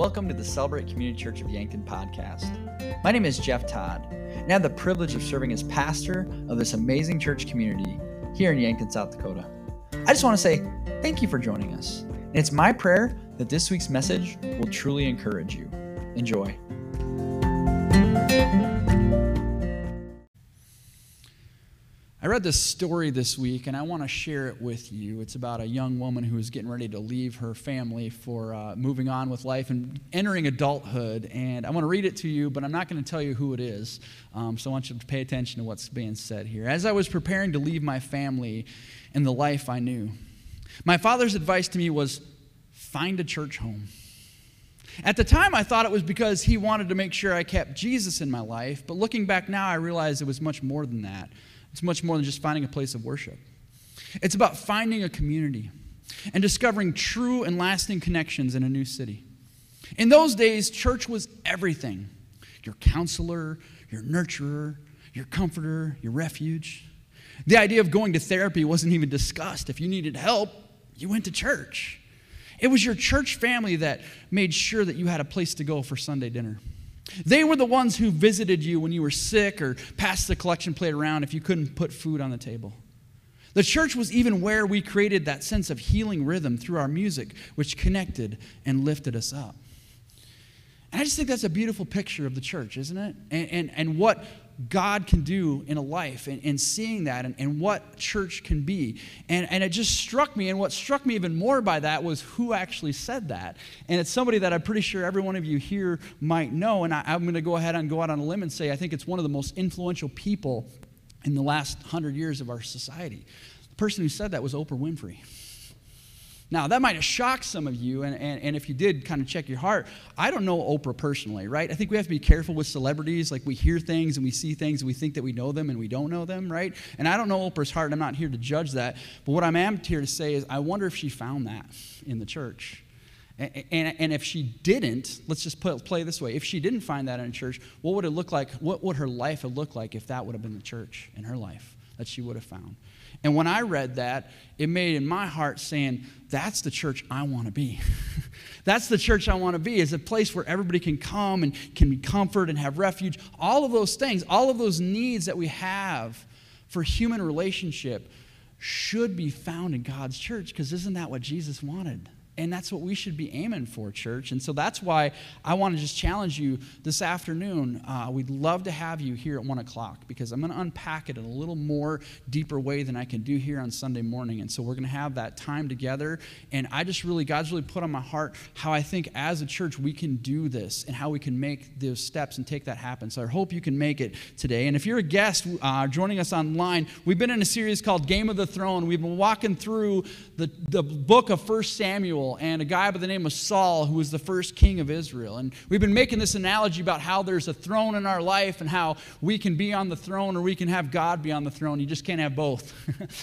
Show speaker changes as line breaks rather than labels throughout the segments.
Welcome to the Celebrate Community Church of Yankton podcast. My name is Jeff Todd, and I have the privilege of serving as pastor of this amazing church community here in Yankton, South Dakota. I just want to say thank you for joining us. And it's my prayer that this week's message will truly encourage you. Enjoy. I read this story this week and I want to share it with you. It's about a young woman who is getting ready to leave her family for uh, moving on with life and entering adulthood. And I want to read it to you, but I'm not going to tell you who it is. Um, so I want you to pay attention to what's being said here. As I was preparing to leave my family and the life I knew, my father's advice to me was find a church home. At the time, I thought it was because he wanted to make sure I kept Jesus in my life, but looking back now, I realize it was much more than that. It's much more than just finding a place of worship. It's about finding a community and discovering true and lasting connections in a new city. In those days, church was everything your counselor, your nurturer, your comforter, your refuge. The idea of going to therapy wasn't even discussed. If you needed help, you went to church. It was your church family that made sure that you had a place to go for Sunday dinner. They were the ones who visited you when you were sick or passed the collection plate around if you couldn't put food on the table. The church was even where we created that sense of healing rhythm through our music, which connected and lifted us up. And I just think that's a beautiful picture of the church, isn't it? And, and, and what God can do in a life and, and seeing that and, and, what church can be. And, and it just struck me, and what struck me even more by that was who actually said that. And it's somebody that I'm pretty sure every one of you here might know. And I, I'm going to go ahead and go out on a limb and say I think it's one of the most influential people in the last hundred years of our society. The person who said that was Oprah Winfrey. Now, that might have shocked some of you, and, and, and if you did, kind of check your heart. I don't know Oprah personally, right? I think we have to be careful with celebrities. Like, we hear things and we see things and we think that we know them and we don't know them, right? And I don't know Oprah's heart, and I'm not here to judge that. But what I am here to say is, I wonder if she found that in the church. And, and, and if she didn't, let's just put, play this way. If she didn't find that in a church, what would it look like? What would her life have looked like if that would have been the church in her life that she would have found? And when I read that, it made in my heart saying, that's the church I want to be. that's the church I want to be, is a place where everybody can come and can be comfort and have refuge. All of those things, all of those needs that we have for human relationship should be found in God's church, because isn't that what Jesus wanted? And that's what we should be aiming for, church. And so that's why I want to just challenge you this afternoon. Uh, we'd love to have you here at 1 o'clock because I'm going to unpack it in a little more deeper way than I can do here on Sunday morning. And so we're going to have that time together. And I just really, God's really put on my heart how I think as a church we can do this and how we can make those steps and take that happen. So I hope you can make it today. And if you're a guest uh, joining us online, we've been in a series called Game of the Throne. We've been walking through the, the book of 1 Samuel and a guy by the name of Saul, who was the first king of Israel. And we've been making this analogy about how there's a throne in our life and how we can be on the throne or we can have God be on the throne. You just can't have both.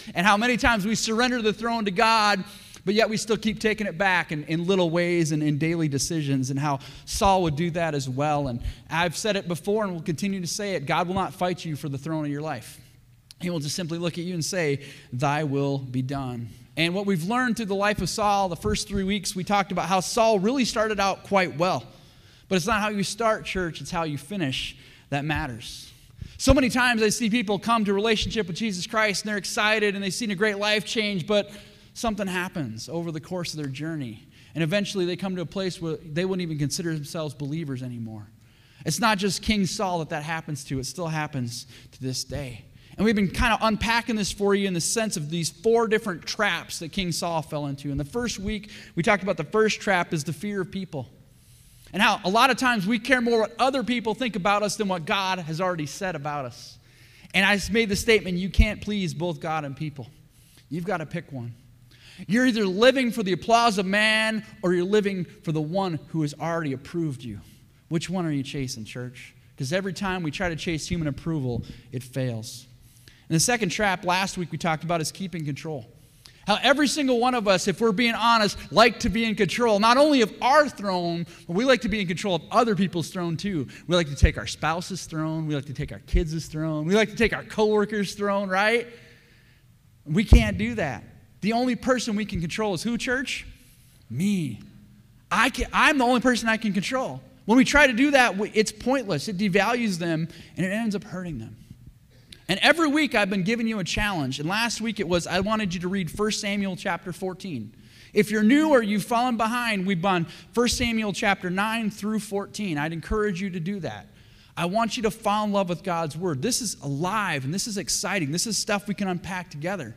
and how many times we surrender the throne to God but yet we still keep taking it back in, in little ways and in daily decisions, and how Saul would do that as well. And I've said it before and will continue to say it God will not fight you for the throne of your life. He will just simply look at you and say, Thy will be done. And what we've learned through the life of Saul, the first three weeks, we talked about how Saul really started out quite well. But it's not how you start church, it's how you finish that matters. So many times I see people come to a relationship with Jesus Christ and they're excited and they've seen a great life change, but something happens over the course of their journey. And eventually they come to a place where they wouldn't even consider themselves believers anymore. It's not just King Saul that that happens to, it still happens to this day. And we've been kind of unpacking this for you in the sense of these four different traps that King Saul fell into. In the first week, we talked about the first trap is the fear of people. And how a lot of times we care more what other people think about us than what God has already said about us. And I made the statement you can't please both God and people. You've got to pick one. You're either living for the applause of man or you're living for the one who has already approved you. Which one are you chasing, church? Because every time we try to chase human approval, it fails. And the second trap last week we talked about is keeping control. How every single one of us, if we're being honest, like to be in control, not only of our throne, but we like to be in control of other people's throne too. We like to take our spouse's throne, we like to take our kids' throne, we like to take our coworkers' throne, right? We can't do that. The only person we can control is who, church? Me. I can, I'm the only person I can control. When we try to do that, it's pointless. It devalues them and it ends up hurting them. And every week I've been giving you a challenge. And last week it was I wanted you to read 1 Samuel chapter 14. If you're new or you've fallen behind, we've done 1 Samuel chapter 9 through 14. I'd encourage you to do that. I want you to fall in love with God's word. This is alive and this is exciting. This is stuff we can unpack together.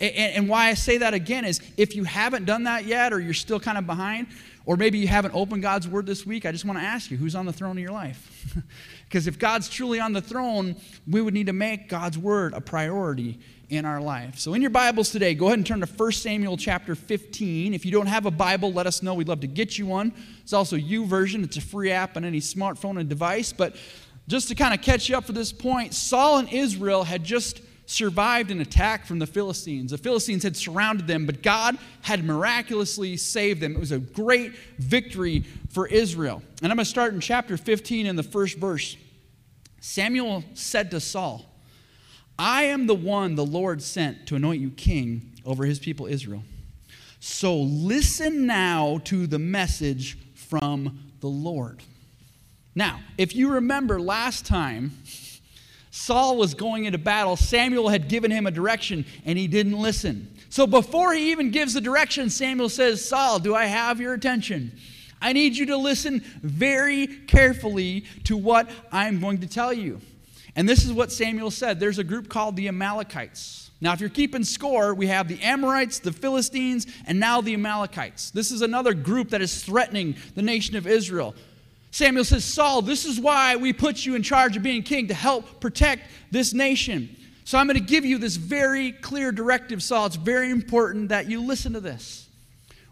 And, and, why I say that again is if you haven't done that yet or you're still kind of behind, or maybe you haven't opened God's word this week, I just want to ask you who's on the throne of your life? Because if God's truly on the throne, we would need to make God's word a priority in our life. So in your Bibles today, go ahead and turn to 1 Samuel chapter 15. If you don't have a Bible, let us know. We'd love to get you one. It's also YouVersion. It's a free app on any smartphone and device. But just to kind of catch you up for this point, Saul and Israel had just survived an attack from the Philistines. The Philistines had surrounded them, but God had miraculously saved them. It was a great victory for Israel. And I'm going to start in chapter 15 in the first verse. Samuel said to Saul, I am the one the Lord sent to anoint you king over his people Israel. So listen now to the message from the Lord. Now, if you remember last time, Saul was going into battle. Samuel had given him a direction and he didn't listen. So before he even gives the direction, Samuel says, Saul, do I have your attention? I need you to listen very carefully to what I'm going to tell you. And this is what Samuel said there's a group called the Amalekites. Now, if you're keeping score, we have the Amorites, the Philistines, and now the Amalekites. This is another group that is threatening the nation of Israel. Samuel says, Saul, this is why we put you in charge of being king to help protect this nation. So I'm going to give you this very clear directive, Saul. It's very important that you listen to this.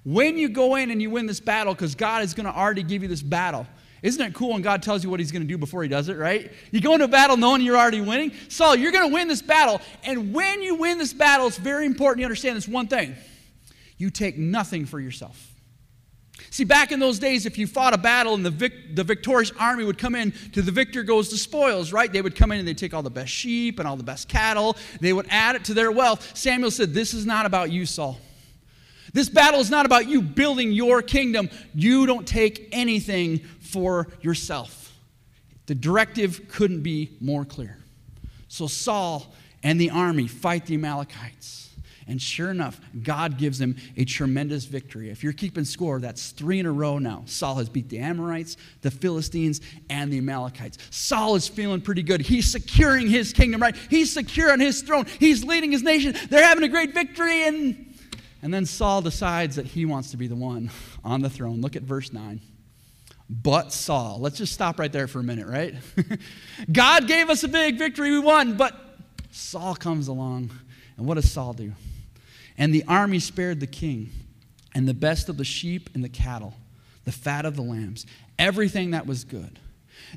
When you go in and you win this battle, because God is going to already give you this battle. Isn't it cool when God tells you what he's going to do before he does it, right? You go into a battle knowing you're already winning. Saul, you're going to win this battle. And when you win this battle, it's very important you understand this one thing you take nothing for yourself. See, back in those days, if you fought a battle and the, vic- the victorious army would come in, to the victor goes the spoils, right? They would come in and they'd take all the best sheep and all the best cattle. They would add it to their wealth. Samuel said, This is not about you, Saul. This battle is not about you building your kingdom. You don't take anything for yourself. The directive couldn't be more clear. So Saul and the army fight the Amalekites. And sure enough, God gives him a tremendous victory. If you're keeping score, that's three in a row now. Saul has beat the Amorites, the Philistines, and the Amalekites. Saul is feeling pretty good. He's securing his kingdom, right? He's secure on his throne. He's leading his nation. They're having a great victory. And, and then Saul decides that he wants to be the one on the throne. Look at verse 9 but Saul. Let's just stop right there for a minute, right? God gave us a big victory, we won, but Saul comes along. And what does Saul do? And the army spared the king, and the best of the sheep and the cattle, the fat of the lambs, everything that was good.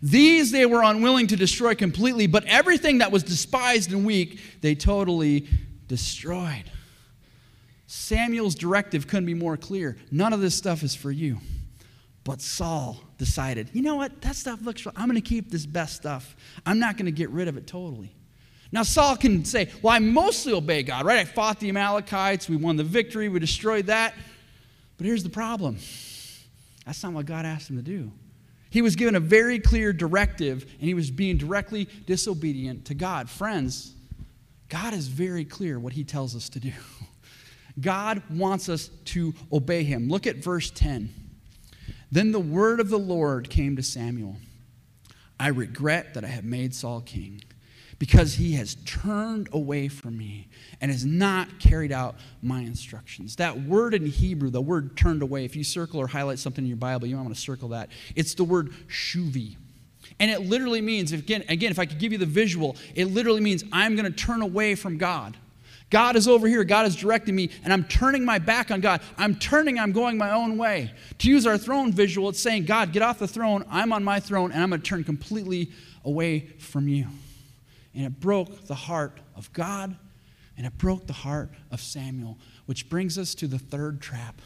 These they were unwilling to destroy completely, but everything that was despised and weak, they totally destroyed. Samuel's directive couldn't be more clear. None of this stuff is for you. But Saul decided, you know what? That stuff looks, I'm going to keep this best stuff. I'm not going to get rid of it totally. Now, Saul can say, Well, I mostly obey God, right? I fought the Amalekites, we won the victory, we destroyed that. But here's the problem that's not what God asked him to do. He was given a very clear directive, and he was being directly disobedient to God. Friends, God is very clear what he tells us to do. God wants us to obey him. Look at verse 10. Then the word of the Lord came to Samuel I regret that I have made Saul king because he has turned away from me and has not carried out my instructions. That word in Hebrew, the word turned away, if you circle or highlight something in your Bible, you might want to circle that. It's the word shuvi. And it literally means, again, again, if I could give you the visual, it literally means I'm going to turn away from God. God is over here. God is directing me, and I'm turning my back on God. I'm turning, I'm going my own way. To use our throne visual, it's saying, God, get off the throne. I'm on my throne, and I'm going to turn completely away from you. And it broke the heart of God and it broke the heart of Samuel, which brings us to the third trap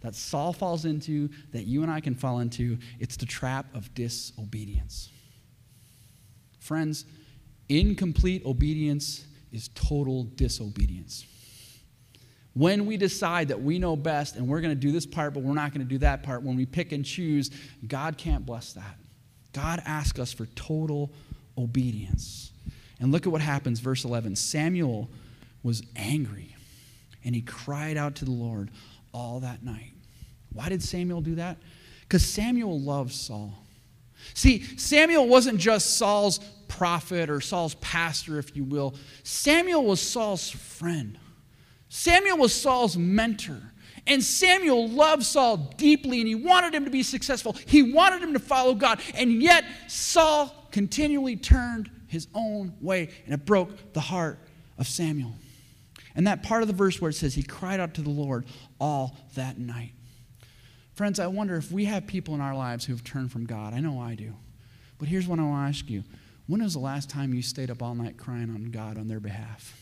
that Saul falls into, that you and I can fall into. It's the trap of disobedience. Friends, incomplete obedience is total disobedience. when we decide that we know best and we're going to do this part, but we're not going to do that part, when we pick and choose, God can't bless that. God asks us for total obedience. And look at what happens, verse 11. Samuel was angry and he cried out to the Lord all that night. Why did Samuel do that? Because Samuel loved Saul. See, Samuel wasn't just Saul's prophet or Saul's pastor, if you will. Samuel was Saul's friend. Samuel was Saul's mentor. And Samuel loved Saul deeply and he wanted him to be successful. He wanted him to follow God. And yet, Saul continually turned his own way and it broke the heart of Samuel. And that part of the verse where it says, He cried out to the Lord all that night. Friends, I wonder if we have people in our lives who have turned from God. I know I do. But here's what I want to ask you When was the last time you stayed up all night crying on God on their behalf?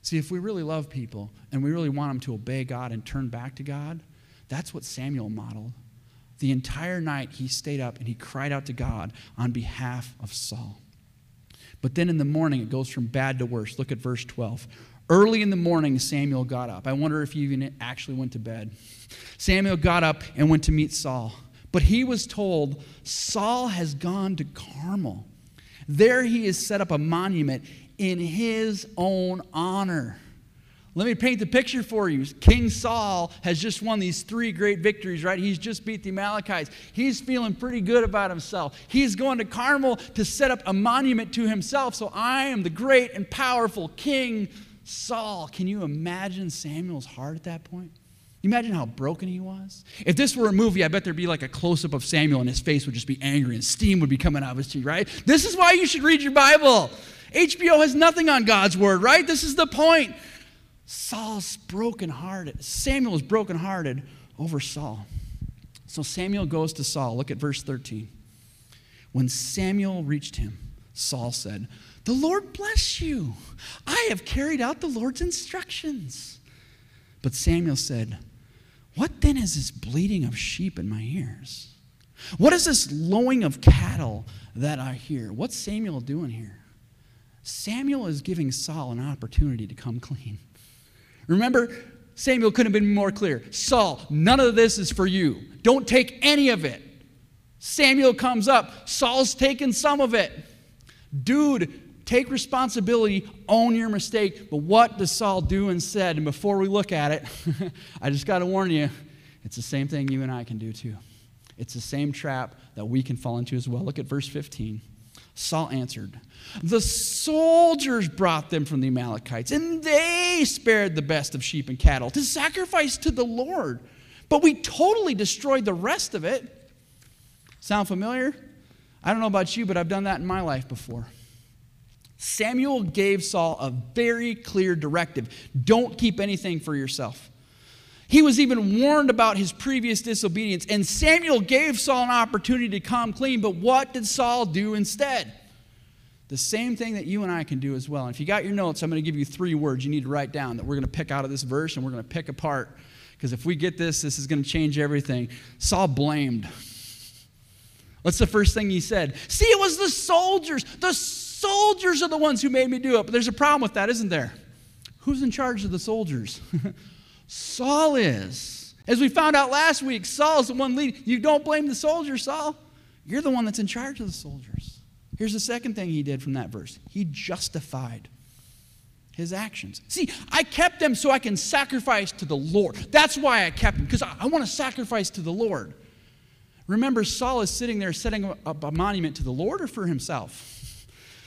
See, if we really love people and we really want them to obey God and turn back to God, that's what Samuel modeled. The entire night he stayed up and he cried out to God on behalf of Saul. But then in the morning, it goes from bad to worse. Look at verse 12. Early in the morning, Samuel got up. I wonder if he even actually went to bed. Samuel got up and went to meet Saul. But he was told, Saul has gone to Carmel. There he has set up a monument in his own honor. Let me paint the picture for you. King Saul has just won these three great victories, right? He's just beat the Amalekites. He's feeling pretty good about himself. He's going to Carmel to set up a monument to himself. So I am the great and powerful King Saul. Can you imagine Samuel's heart at that point? You imagine how broken he was? If this were a movie, I bet there'd be like a close up of Samuel and his face would just be angry and steam would be coming out of his teeth, right? This is why you should read your Bible. HBO has nothing on God's word, right? This is the point. Saul's brokenhearted. Samuel is brokenhearted over Saul. So Samuel goes to Saul. Look at verse 13. When Samuel reached him, Saul said, The Lord bless you. I have carried out the Lord's instructions. But Samuel said, what then is this bleating of sheep in my ears? What is this lowing of cattle that I hear? What's Samuel doing here? Samuel is giving Saul an opportunity to come clean. Remember, Samuel couldn't have been more clear. Saul, none of this is for you. Don't take any of it. Samuel comes up. Saul's taking some of it. Dude, take responsibility, own your mistake. But what does Saul do instead? And before we look at it, I just got to warn you it's the same thing you and I can do too. It's the same trap that we can fall into as well. Look at verse 15. Saul answered, The soldiers brought them from the Amalekites, and they spared the best of sheep and cattle to sacrifice to the Lord. But we totally destroyed the rest of it. Sound familiar? I don't know about you, but I've done that in my life before. Samuel gave Saul a very clear directive don't keep anything for yourself. He was even warned about his previous disobedience, and Samuel gave Saul an opportunity to come clean, but what did Saul do instead? The same thing that you and I can do as well. And if you got your notes, I'm going to give you three words you need to write down that we're going to pick out of this verse and we're going to pick apart. Because if we get this, this is going to change everything. Saul blamed. What's the first thing he said? See, it was the soldiers. The soldiers are the ones who made me do it. But there's a problem with that, isn't there? Who's in charge of the soldiers? Saul is. As we found out last week, Saul's the one leading. You don't blame the soldiers, Saul. You're the one that's in charge of the soldiers. Here's the second thing he did from that verse he justified his actions. See, I kept them so I can sacrifice to the Lord. That's why I kept them, because I, I want to sacrifice to the Lord. Remember, Saul is sitting there setting up a monument to the Lord or for himself?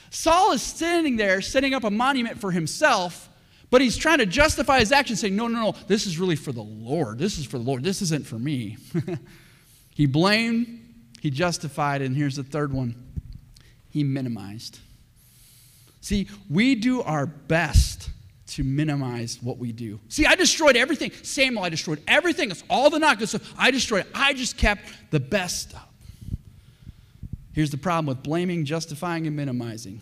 Saul is standing there setting up a monument for himself, but he's trying to justify his actions, saying, No, no, no, this is really for the Lord. This is for the Lord. This isn't for me. he blamed, he justified, and here's the third one he minimized. See, we do our best to minimize what we do. See, I destroyed everything. Samuel, I destroyed everything. It's all the not good stuff. I destroyed it. I just kept the best stuff. Here's the problem with blaming, justifying, and minimizing.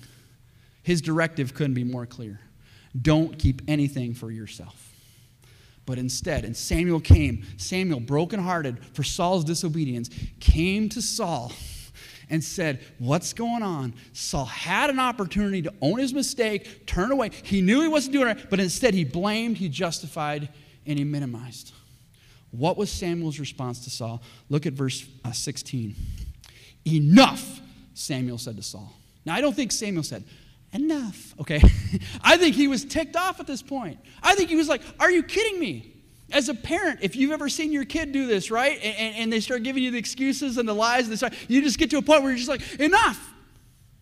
His directive couldn't be more clear. Don't keep anything for yourself. But instead, and Samuel came, Samuel, brokenhearted for Saul's disobedience, came to Saul and said, What's going on? Saul had an opportunity to own his mistake, turn away. He knew he wasn't doing it, but instead he blamed, he justified, and he minimized. What was Samuel's response to Saul? Look at verse uh, 16. Enough, Samuel said to Saul. Now, I don't think Samuel said, Enough, okay? I think he was ticked off at this point. I think he was like, Are you kidding me? As a parent, if you've ever seen your kid do this, right, and, and, and they start giving you the excuses and the lies, and they start, you just get to a point where you're just like, Enough.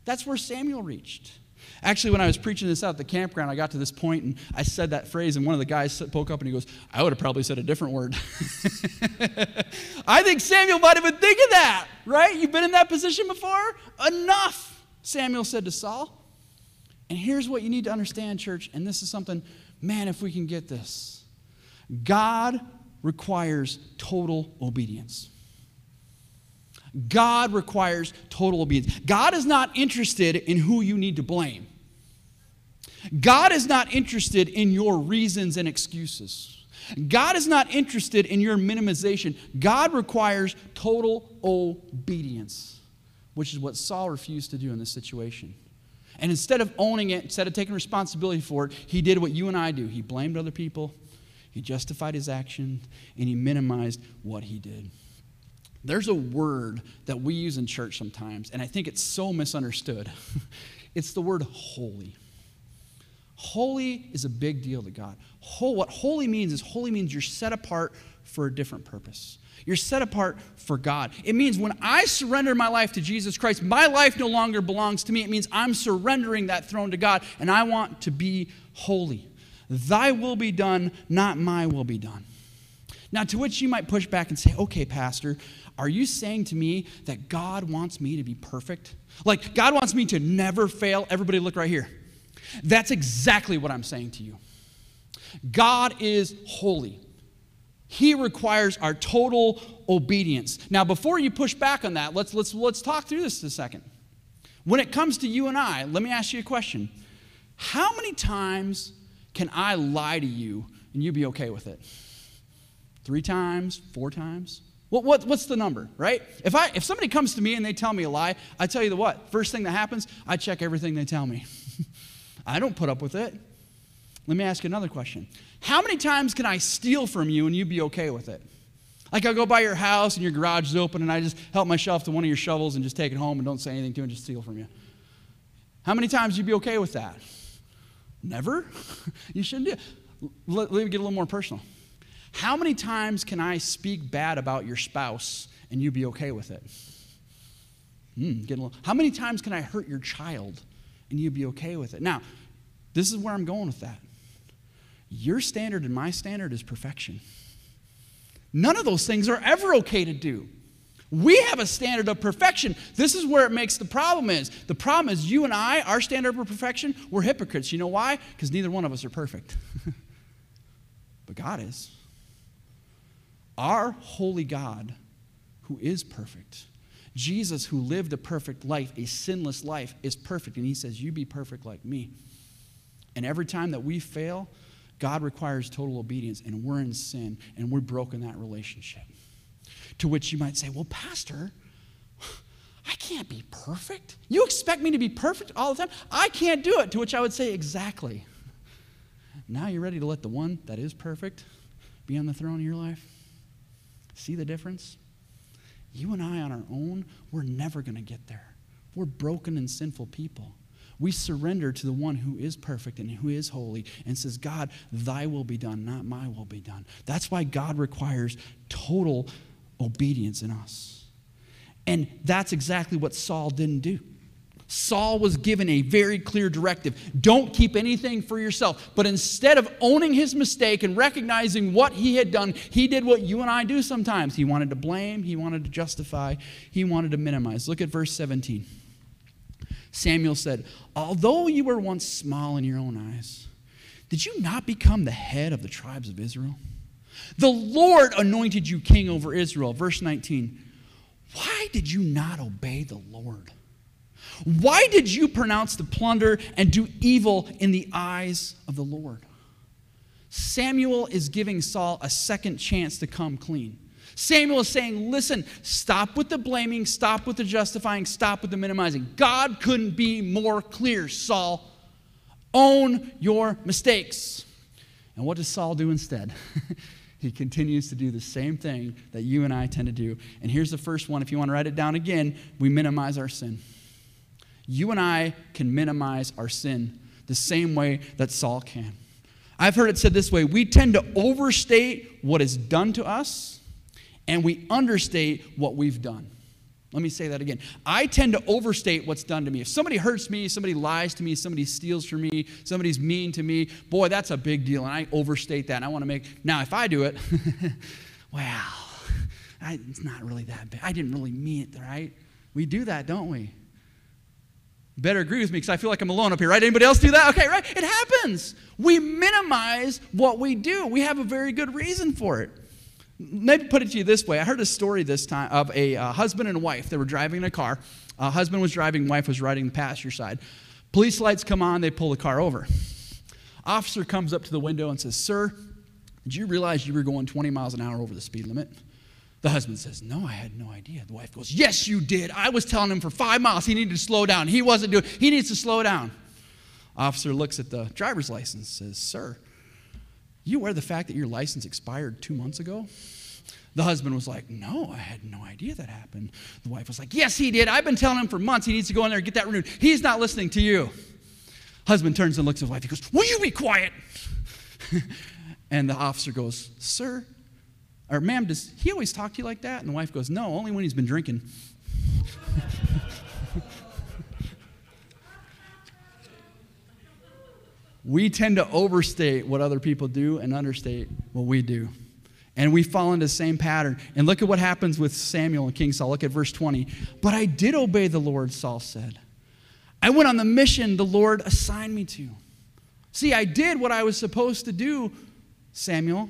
That's where Samuel reached. Actually, when I was preaching this out at the campground, I got to this point and I said that phrase, and one of the guys spoke up and he goes, I would have probably said a different word. I think Samuel might have been thinking that, right? You've been in that position before? Enough, Samuel said to Saul. And here's what you need to understand, church, and this is something, man, if we can get this God requires total obedience. God requires total obedience. God is not interested in who you need to blame. God is not interested in your reasons and excuses. God is not interested in your minimization. God requires total obedience, which is what Saul refused to do in this situation. And instead of owning it, instead of taking responsibility for it, he did what you and I do. He blamed other people, he justified his action, and he minimized what he did. There's a word that we use in church sometimes, and I think it's so misunderstood. it's the word holy. Holy is a big deal to God. what holy means is holy means you're set apart for a different purpose. You're set apart for God. It means when I surrender my life to Jesus Christ, my life no longer belongs to me. It means I'm surrendering that throne to God, and I want to be holy. Thy will be done, not my will be done. Now, to which you might push back and say, okay, Pastor, are you saying to me that God wants me to be perfect? Like, God wants me to never fail? Everybody, look right here. That's exactly what I'm saying to you. God is holy. He requires our total obedience. Now, before you push back on that, let's, let's, let's talk through this a second. When it comes to you and I, let me ask you a question. How many times can I lie to you and you be okay with it? Three times? Four times? What, what, what's the number, right? If, I, if somebody comes to me and they tell me a lie, I tell you the what? First thing that happens, I check everything they tell me. I don't put up with it. Let me ask you another question. How many times can I steal from you and you be okay with it? Like I'll go by your house and your garage is open and I just help myself to one of your shovels and just take it home and don't say anything to it and just steal from you. How many times you'd be okay with that? Never? you shouldn't do Let, let me get a little more personal. How many times can I speak bad about your spouse and you be okay with it? Hmm, little, how many times can I hurt your child and you be okay with it? Now, this is where I'm going with that. Your standard and my standard is perfection. None of those things are ever okay to do. We have a standard of perfection. This is where it makes the problem is. The problem is you and I, our standard of perfection, we're hypocrites. You know why? Because neither one of us are perfect. but God is. Our holy God, who is perfect, Jesus, who lived a perfect life, a sinless life, is perfect. And he says, You be perfect like me. And every time that we fail, God requires total obedience, and we're in sin, and we're broken that relationship. To which you might say, Well, Pastor, I can't be perfect. You expect me to be perfect all the time? I can't do it. To which I would say, Exactly. Now you're ready to let the one that is perfect be on the throne of your life? See the difference? You and I on our own, we're never going to get there. We're broken and sinful people. We surrender to the one who is perfect and who is holy and says, God, thy will be done, not my will be done. That's why God requires total obedience in us. And that's exactly what Saul didn't do. Saul was given a very clear directive don't keep anything for yourself. But instead of owning his mistake and recognizing what he had done, he did what you and I do sometimes. He wanted to blame, he wanted to justify, he wanted to minimize. Look at verse 17. Samuel said, Although you were once small in your own eyes, did you not become the head of the tribes of Israel? The Lord anointed you king over Israel. Verse 19. Why did you not obey the Lord? Why did you pronounce the plunder and do evil in the eyes of the Lord? Samuel is giving Saul a second chance to come clean. Samuel is saying, listen, stop with the blaming, stop with the justifying, stop with the minimizing. God couldn't be more clear, Saul. Own your mistakes. And what does Saul do instead? he continues to do the same thing that you and I tend to do. And here's the first one. If you want to write it down again, we minimize our sin. You and I can minimize our sin the same way that Saul can. I've heard it said this way we tend to overstate what is done to us, and we understate what we've done. Let me say that again. I tend to overstate what's done to me. If somebody hurts me, somebody lies to me, somebody steals from me, somebody's mean to me, boy, that's a big deal. And I overstate that. And I want to make, now, if I do it, well, I, it's not really that bad. I didn't really mean it, right? We do that, don't we? better agree with me because I feel like I'm alone up here, right? Anybody else do that? Okay, right? It happens. We minimize what we do. We have a very good reason for it. Maybe put it to you this way. I heard a story this time of a uh, husband and wife. They were driving in a car. Uh, husband was driving, wife was riding the passenger side. Police lights come on, they pull the car over. Officer comes up to the window and says, Sir, did you realize you were going 20 miles an hour over the speed limit? The husband says, No, I had no idea. The wife goes, Yes, you did. I was telling him for five miles he needed to slow down. He wasn't doing he needs to slow down. Officer looks at the driver's license, says, Sir, you aware of the fact that your license expired two months ago? The husband was like, No, I had no idea that happened. The wife was like, Yes, he did. I've been telling him for months he needs to go in there and get that renewed. He's not listening to you. Husband turns and looks at his wife. He goes, Will you be quiet? and the officer goes, Sir, or, ma'am, does he always talk to you like that? And the wife goes, No, only when he's been drinking. we tend to overstate what other people do and understate what we do. And we fall into the same pattern. And look at what happens with Samuel and King Saul. Look at verse 20. But I did obey the Lord, Saul said. I went on the mission the Lord assigned me to. See, I did what I was supposed to do, Samuel.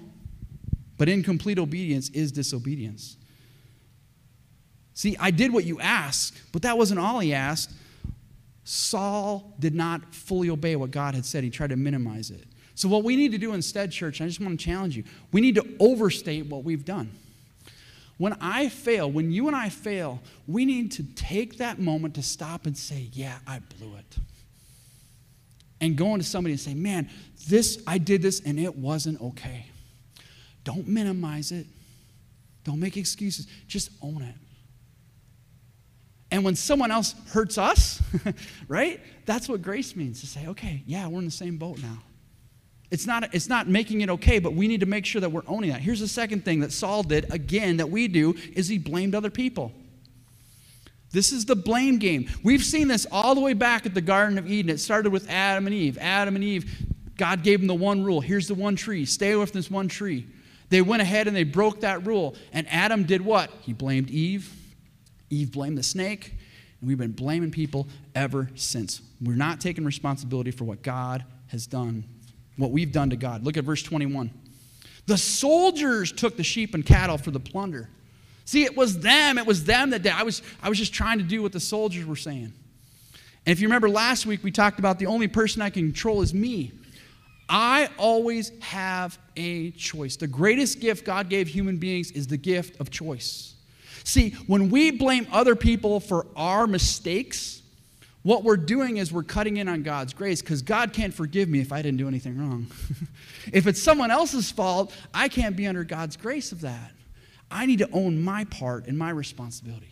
But incomplete obedience is disobedience. See, I did what you asked, but that wasn't all he asked. Saul did not fully obey what God had said, he tried to minimize it. So, what we need to do instead, church, I just want to challenge you, we need to overstate what we've done. When I fail, when you and I fail, we need to take that moment to stop and say, Yeah, I blew it. And go into somebody and say, Man, this, I did this and it wasn't okay. Don't minimize it. Don't make excuses. Just own it. And when someone else hurts us, right? That's what grace means to say, okay, yeah, we're in the same boat now. It's not, it's not making it okay, but we need to make sure that we're owning that. Here's the second thing that Saul did, again, that we do, is he blamed other people. This is the blame game. We've seen this all the way back at the Garden of Eden. It started with Adam and Eve. Adam and Eve, God gave them the one rule here's the one tree, stay away from this one tree. They went ahead and they broke that rule. And Adam did what? He blamed Eve. Eve blamed the snake. And we've been blaming people ever since. We're not taking responsibility for what God has done, what we've done to God. Look at verse 21. The soldiers took the sheep and cattle for the plunder. See, it was them. It was them that did. I was, I was just trying to do what the soldiers were saying. And if you remember last week, we talked about the only person I can control is me. I always have a choice. The greatest gift God gave human beings is the gift of choice. See, when we blame other people for our mistakes, what we're doing is we're cutting in on God's grace because God can't forgive me if I didn't do anything wrong. if it's someone else's fault, I can't be under God's grace of that. I need to own my part and my responsibility.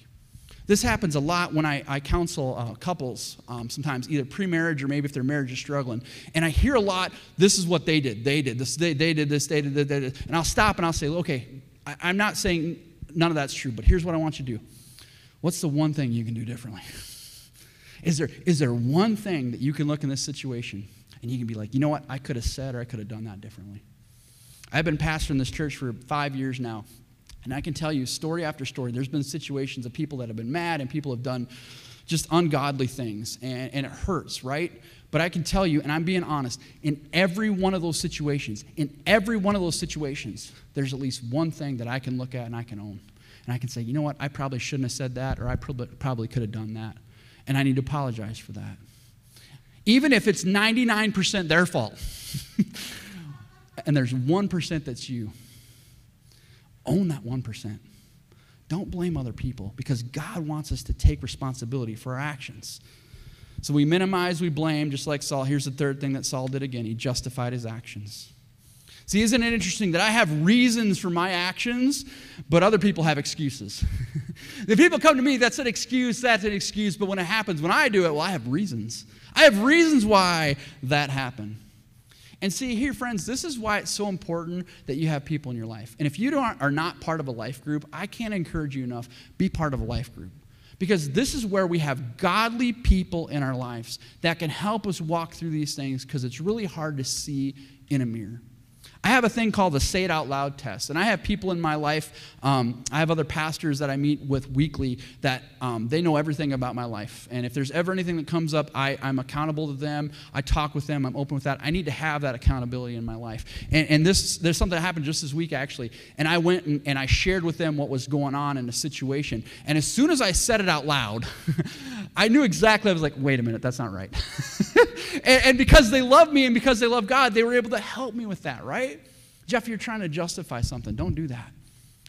This happens a lot when I, I counsel uh, couples, um, sometimes either pre marriage or maybe if their marriage is struggling. And I hear a lot, this is what they did. They did this, they, they did this, they did, this, they did. And I'll stop and I'll say, okay, I, I'm not saying none of that's true, but here's what I want you to do. What's the one thing you can do differently? Is there, is there one thing that you can look in this situation and you can be like, you know what, I could have said or I could have done that differently? I've been pastoring this church for five years now, and I can tell you story after story, there's been situations of people that have been mad and people have done just ungodly things, and, and it hurts, right? But I can tell you, and I'm being honest, in every one of those situations, in every one of those situations, there's at least one thing that I can look at and I can own. And I can say, you know what, I probably shouldn't have said that, or I probably, probably could have done that. And I need to apologize for that. Even if it's 99% their fault, and there's 1% that's you Own that 1%. Don't blame other people because God wants us to take responsibility for our actions. So we minimize, we blame, just like Saul. Here's the third thing that Saul did again he justified his actions. See, isn't it interesting that I have reasons for my actions, but other people have excuses? if people come to me, that's an excuse, that's an excuse, but when it happens, when I do it, well, I have reasons. I have reasons why that happened. And see, here, friends, this is why it's so important that you have people in your life. And if you are not part of a life group, I can't encourage you enough be part of a life group. Because this is where we have godly people in our lives that can help us walk through these things because it's really hard to see in a mirror. I have a thing called the say it out loud test. And I have people in my life, um, I have other pastors that I meet with weekly that um, they know everything about my life. And if there's ever anything that comes up, I, am accountable to them. I talk with them. I'm open with that. I need to have that accountability in my life. And, and this, there's something that happened just this week, actually. And I went and, and I shared with them what was going on in the situation. And as soon as I said it out loud, I knew exactly, I was like, wait a minute, that's not right. and, and because they love me and because they love God, they were able to help me with that, right? Jeff, you're trying to justify something. Don't do that.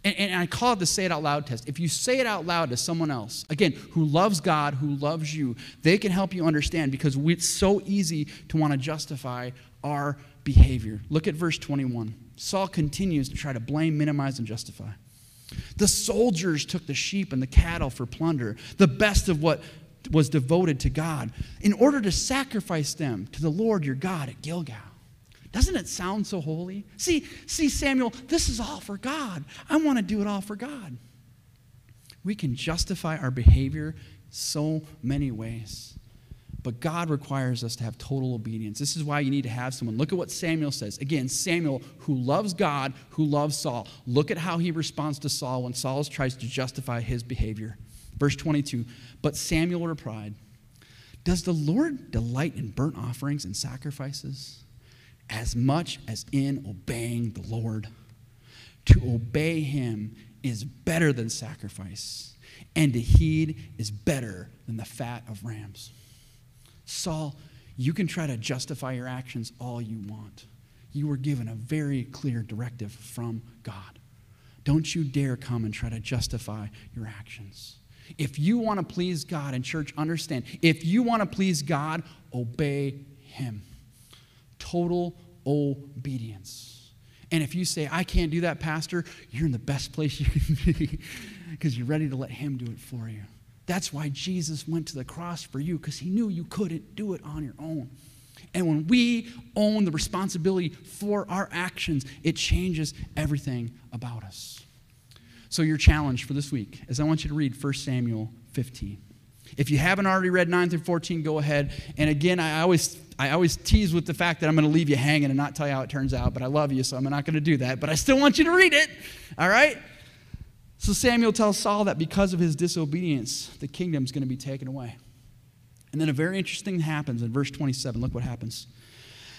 And, and, I call it the say it out loud test. If you say it out loud to someone else, again, who loves God, who loves you, they can help you understand because it's so easy to want to justify our behavior. Look at verse 21. Saul continues to try to blame, minimize, and justify. The soldiers took the sheep and the cattle for plunder, the best of what was devoted to God, in order to sacrifice them to the Lord your God at Gilgal. Doesn't it sound so holy? See, see, Samuel, this is all for God. I want to do it all for God. We can justify our behavior so many ways. But God requires us to have total obedience. This is why you need to have someone. Look at what Samuel says. Again, Samuel, who loves God, who loves Saul. Look at how he responds to Saul when Saul tries to justify his behavior. Verse 22 But Samuel replied, Does the Lord delight in burnt offerings and sacrifices? As much as in obeying the Lord. To obey him is better than sacrifice, and to heed is better than the fat of rams. Saul, you can try to justify your actions all you want. You were given a very clear directive from God. Don't you dare come and try to justify your actions. If you want to please God, and church, understand, if you want to please God, obey Him total obedience. And if you say, I can't do that, Pastor, you're in the best place you can be because you're ready to let Him do it for you. That's why Jesus went to the cross for you because He knew you couldn't do it on your own. And when we own the responsibility for our actions, it changes everything about us. So, your challenge for this week is I want you to read 1 Samuel 15. If you haven't already read 9 through 14, go ahead. And again, I always, I always tease with the fact that I'm going to leave you hanging and not tell you how it turns out, but I love you, so I'm not going to do that. But I still want you to read it, all right? So Samuel tells Saul that because of his disobedience, the kingdom's going to be taken away. And then a very interesting thing happens in verse 27. Look what happens.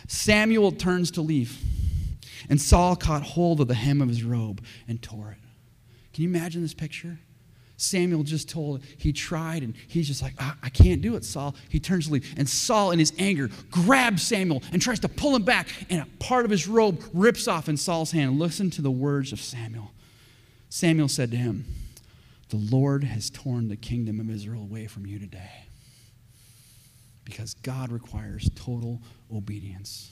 Samuel turns to leave, and Saul caught hold of the hem of his robe and tore it. Can you imagine this picture? Samuel just told, he tried, and he's just like, I can't do it, Saul. He turns to leave. And Saul, in his anger, grabs Samuel and tries to pull him back, and a part of his robe rips off in Saul's hand. Listen to the words of Samuel. Samuel said to him, The Lord has torn the kingdom of Israel away from you today because God requires total obedience.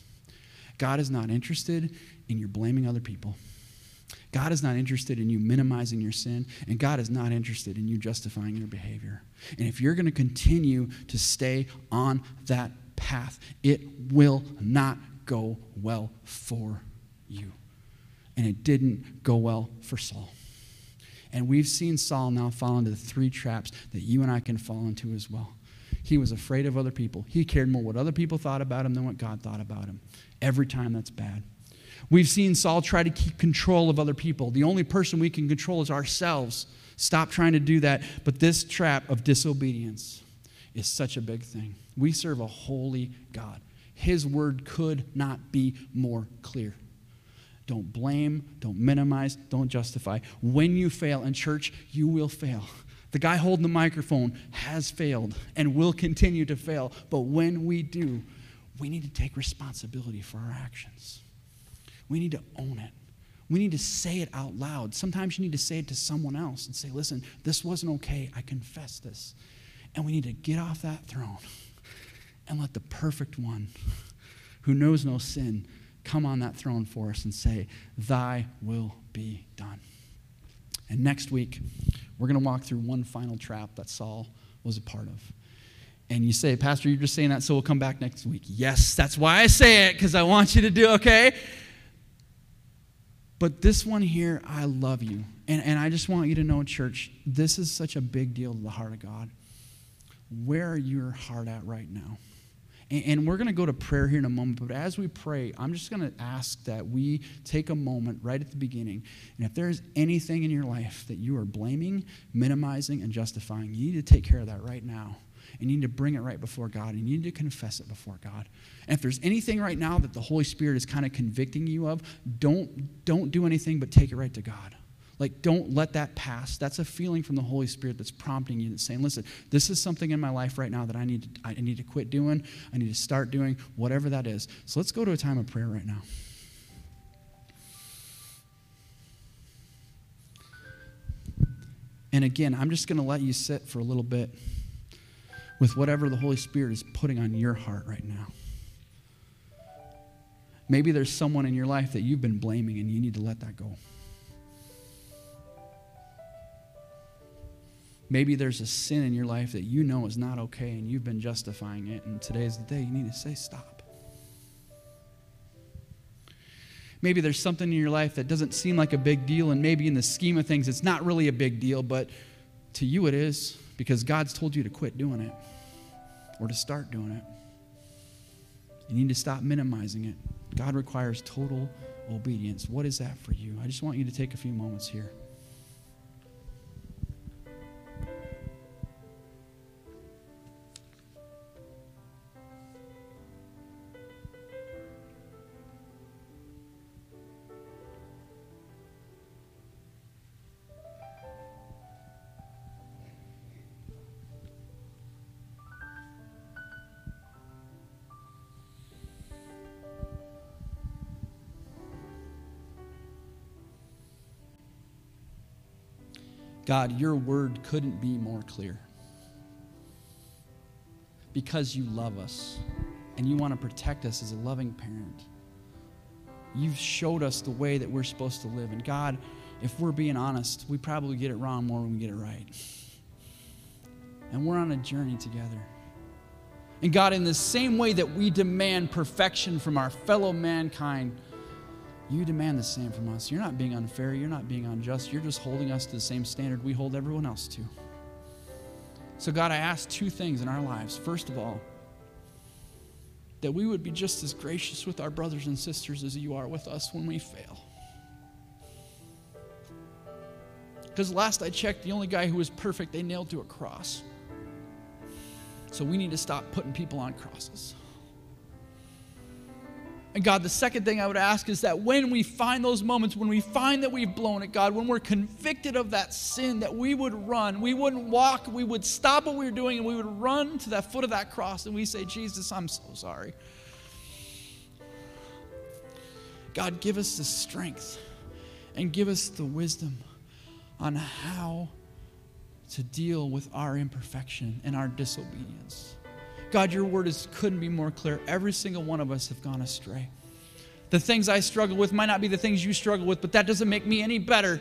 God is not interested in your blaming other people. God is not interested in you minimizing your sin, and God is not interested in you justifying your behavior. And if you're going to continue to stay on that path, it will not go well for you. And it didn't go well for Saul. And we've seen Saul now fall into the three traps that you and I can fall into as well. He was afraid of other people. He cared more what other people thought about him than what God thought about him. Every time that's bad. We've seen Saul try to keep control of other people. The only person we can control is ourselves. Stop trying to do that. But this trap of disobedience is such a big thing. We serve a holy God. His word could not be more clear. Don't blame, don't minimize, don't justify. When you fail in church, you will fail. The guy holding the microphone has failed and will continue to fail. But when we do, we need to take responsibility for our actions. We need to own it. We need to say it out loud. Sometimes you need to say it to someone else and say, listen, this wasn't okay. I confess this. And we need to get off that throne and let the perfect one who knows no sin come on that throne for us and say, Thy will be done. And next week, we're going to walk through one final trap that Saul was a part of. And you say, Pastor, you're just saying that so we'll come back next week. Yes, that's why I say it, because I want you to do okay. But this one here, I love you. And, and I just want you to know, church, this is such a big deal to the heart of God. Where are your heart at right now? And we're going to go to prayer here in a moment, but as we pray, I'm just going to ask that we take a moment right at the beginning. And if there's anything in your life that you are blaming, minimizing, and justifying, you need to take care of that right now. And you need to bring it right before God. And you need to confess it before God. And if there's anything right now that the Holy Spirit is kind of convicting you of, don't, don't do anything but take it right to God. Like, don't let that pass. That's a feeling from the Holy Spirit that's prompting you, that's saying, listen, this is something in my life right now that I need, to, I need to quit doing. I need to start doing, whatever that is. So let's go to a time of prayer right now. And again, I'm just going to let you sit for a little bit with whatever the Holy Spirit is putting on your heart right now. Maybe there's someone in your life that you've been blaming and you need to let that go. Maybe there's a sin in your life that you know is not okay and you've been justifying it, and today is the day you need to say, Stop. Maybe there's something in your life that doesn't seem like a big deal, and maybe in the scheme of things, it's not really a big deal, but to you it is because God's told you to quit doing it or to start doing it. You need to stop minimizing it. God requires total obedience. What is that for you? I just want you to take a few moments here. God, your word couldn't be more clear. Because you love us and you want to protect us as a loving parent. You've showed us the way that we're supposed to live. And God, if we're being honest, we probably get it wrong more than we get it right. And we're on a journey together. And God, in the same way that we demand perfection from our fellow mankind, you demand the same from us. You're not being unfair. You're not being unjust. You're just holding us to the same standard we hold everyone else to. So, God, I ask two things in our lives. First of all, that we would be just as gracious with our brothers and sisters as you are with us when we fail. Because last I checked, the only guy who was perfect, they nailed to a cross. So we need to stop putting people on crosses. And God, the second thing I would ask is that when we find those moments, when we find that we've blown it, God, when we're convicted of that sin, that we would run. We wouldn't walk, we would stop what we were doing, and we would run to that foot of that cross and we say, Jesus, I'm so sorry. God, give us the strength and give us the wisdom on how to deal with our imperfection and our disobedience. God, your word is, couldn't be more clear. Every single one of us have gone astray. The things I struggle with might not be the things you struggle with, but that doesn't make me any better.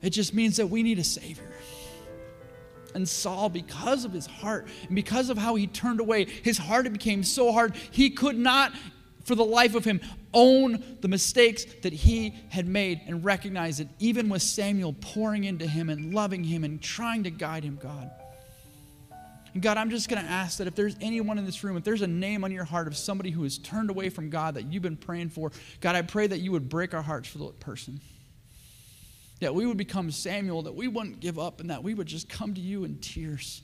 It just means that we need a Savior. And Saul, because of his heart and because of how he turned away, his heart became so hard, he could not, for the life of him, own the mistakes that he had made and recognize it, even with Samuel pouring into him and loving him and trying to guide him, God. And God, I'm just going to ask that if there's anyone in this room, if there's a name on your heart of somebody who has turned away from God that you've been praying for, God, I pray that you would break our hearts for that person. That we would become Samuel, that we wouldn't give up, and that we would just come to you in tears,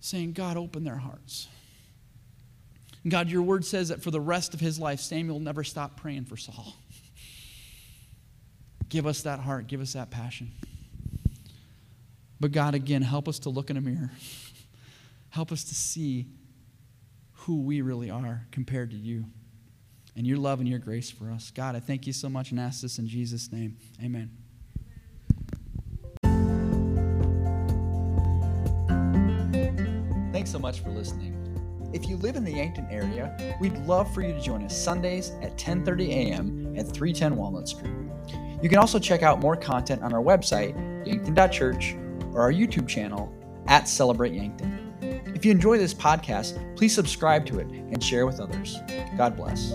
saying, God, open their hearts. And God, your word says that for the rest of his life, Samuel never stopped praying for Saul. Give us that heart, give us that passion. But God, again, help us to look in a mirror. Help us to see who we really are compared to you. and your love and your grace for us. God, I thank you so much and ask this in Jesus' name. Amen. Thanks so much for listening. If you live in the Yankton area, we'd love for you to join us Sundays at 10:30 a.m. at 310 Walnut Street. You can also check out more content on our website, yankton.church, or our YouTube channel at Celebrate Yankton. If you enjoy this podcast, please subscribe to it and share with others. God bless.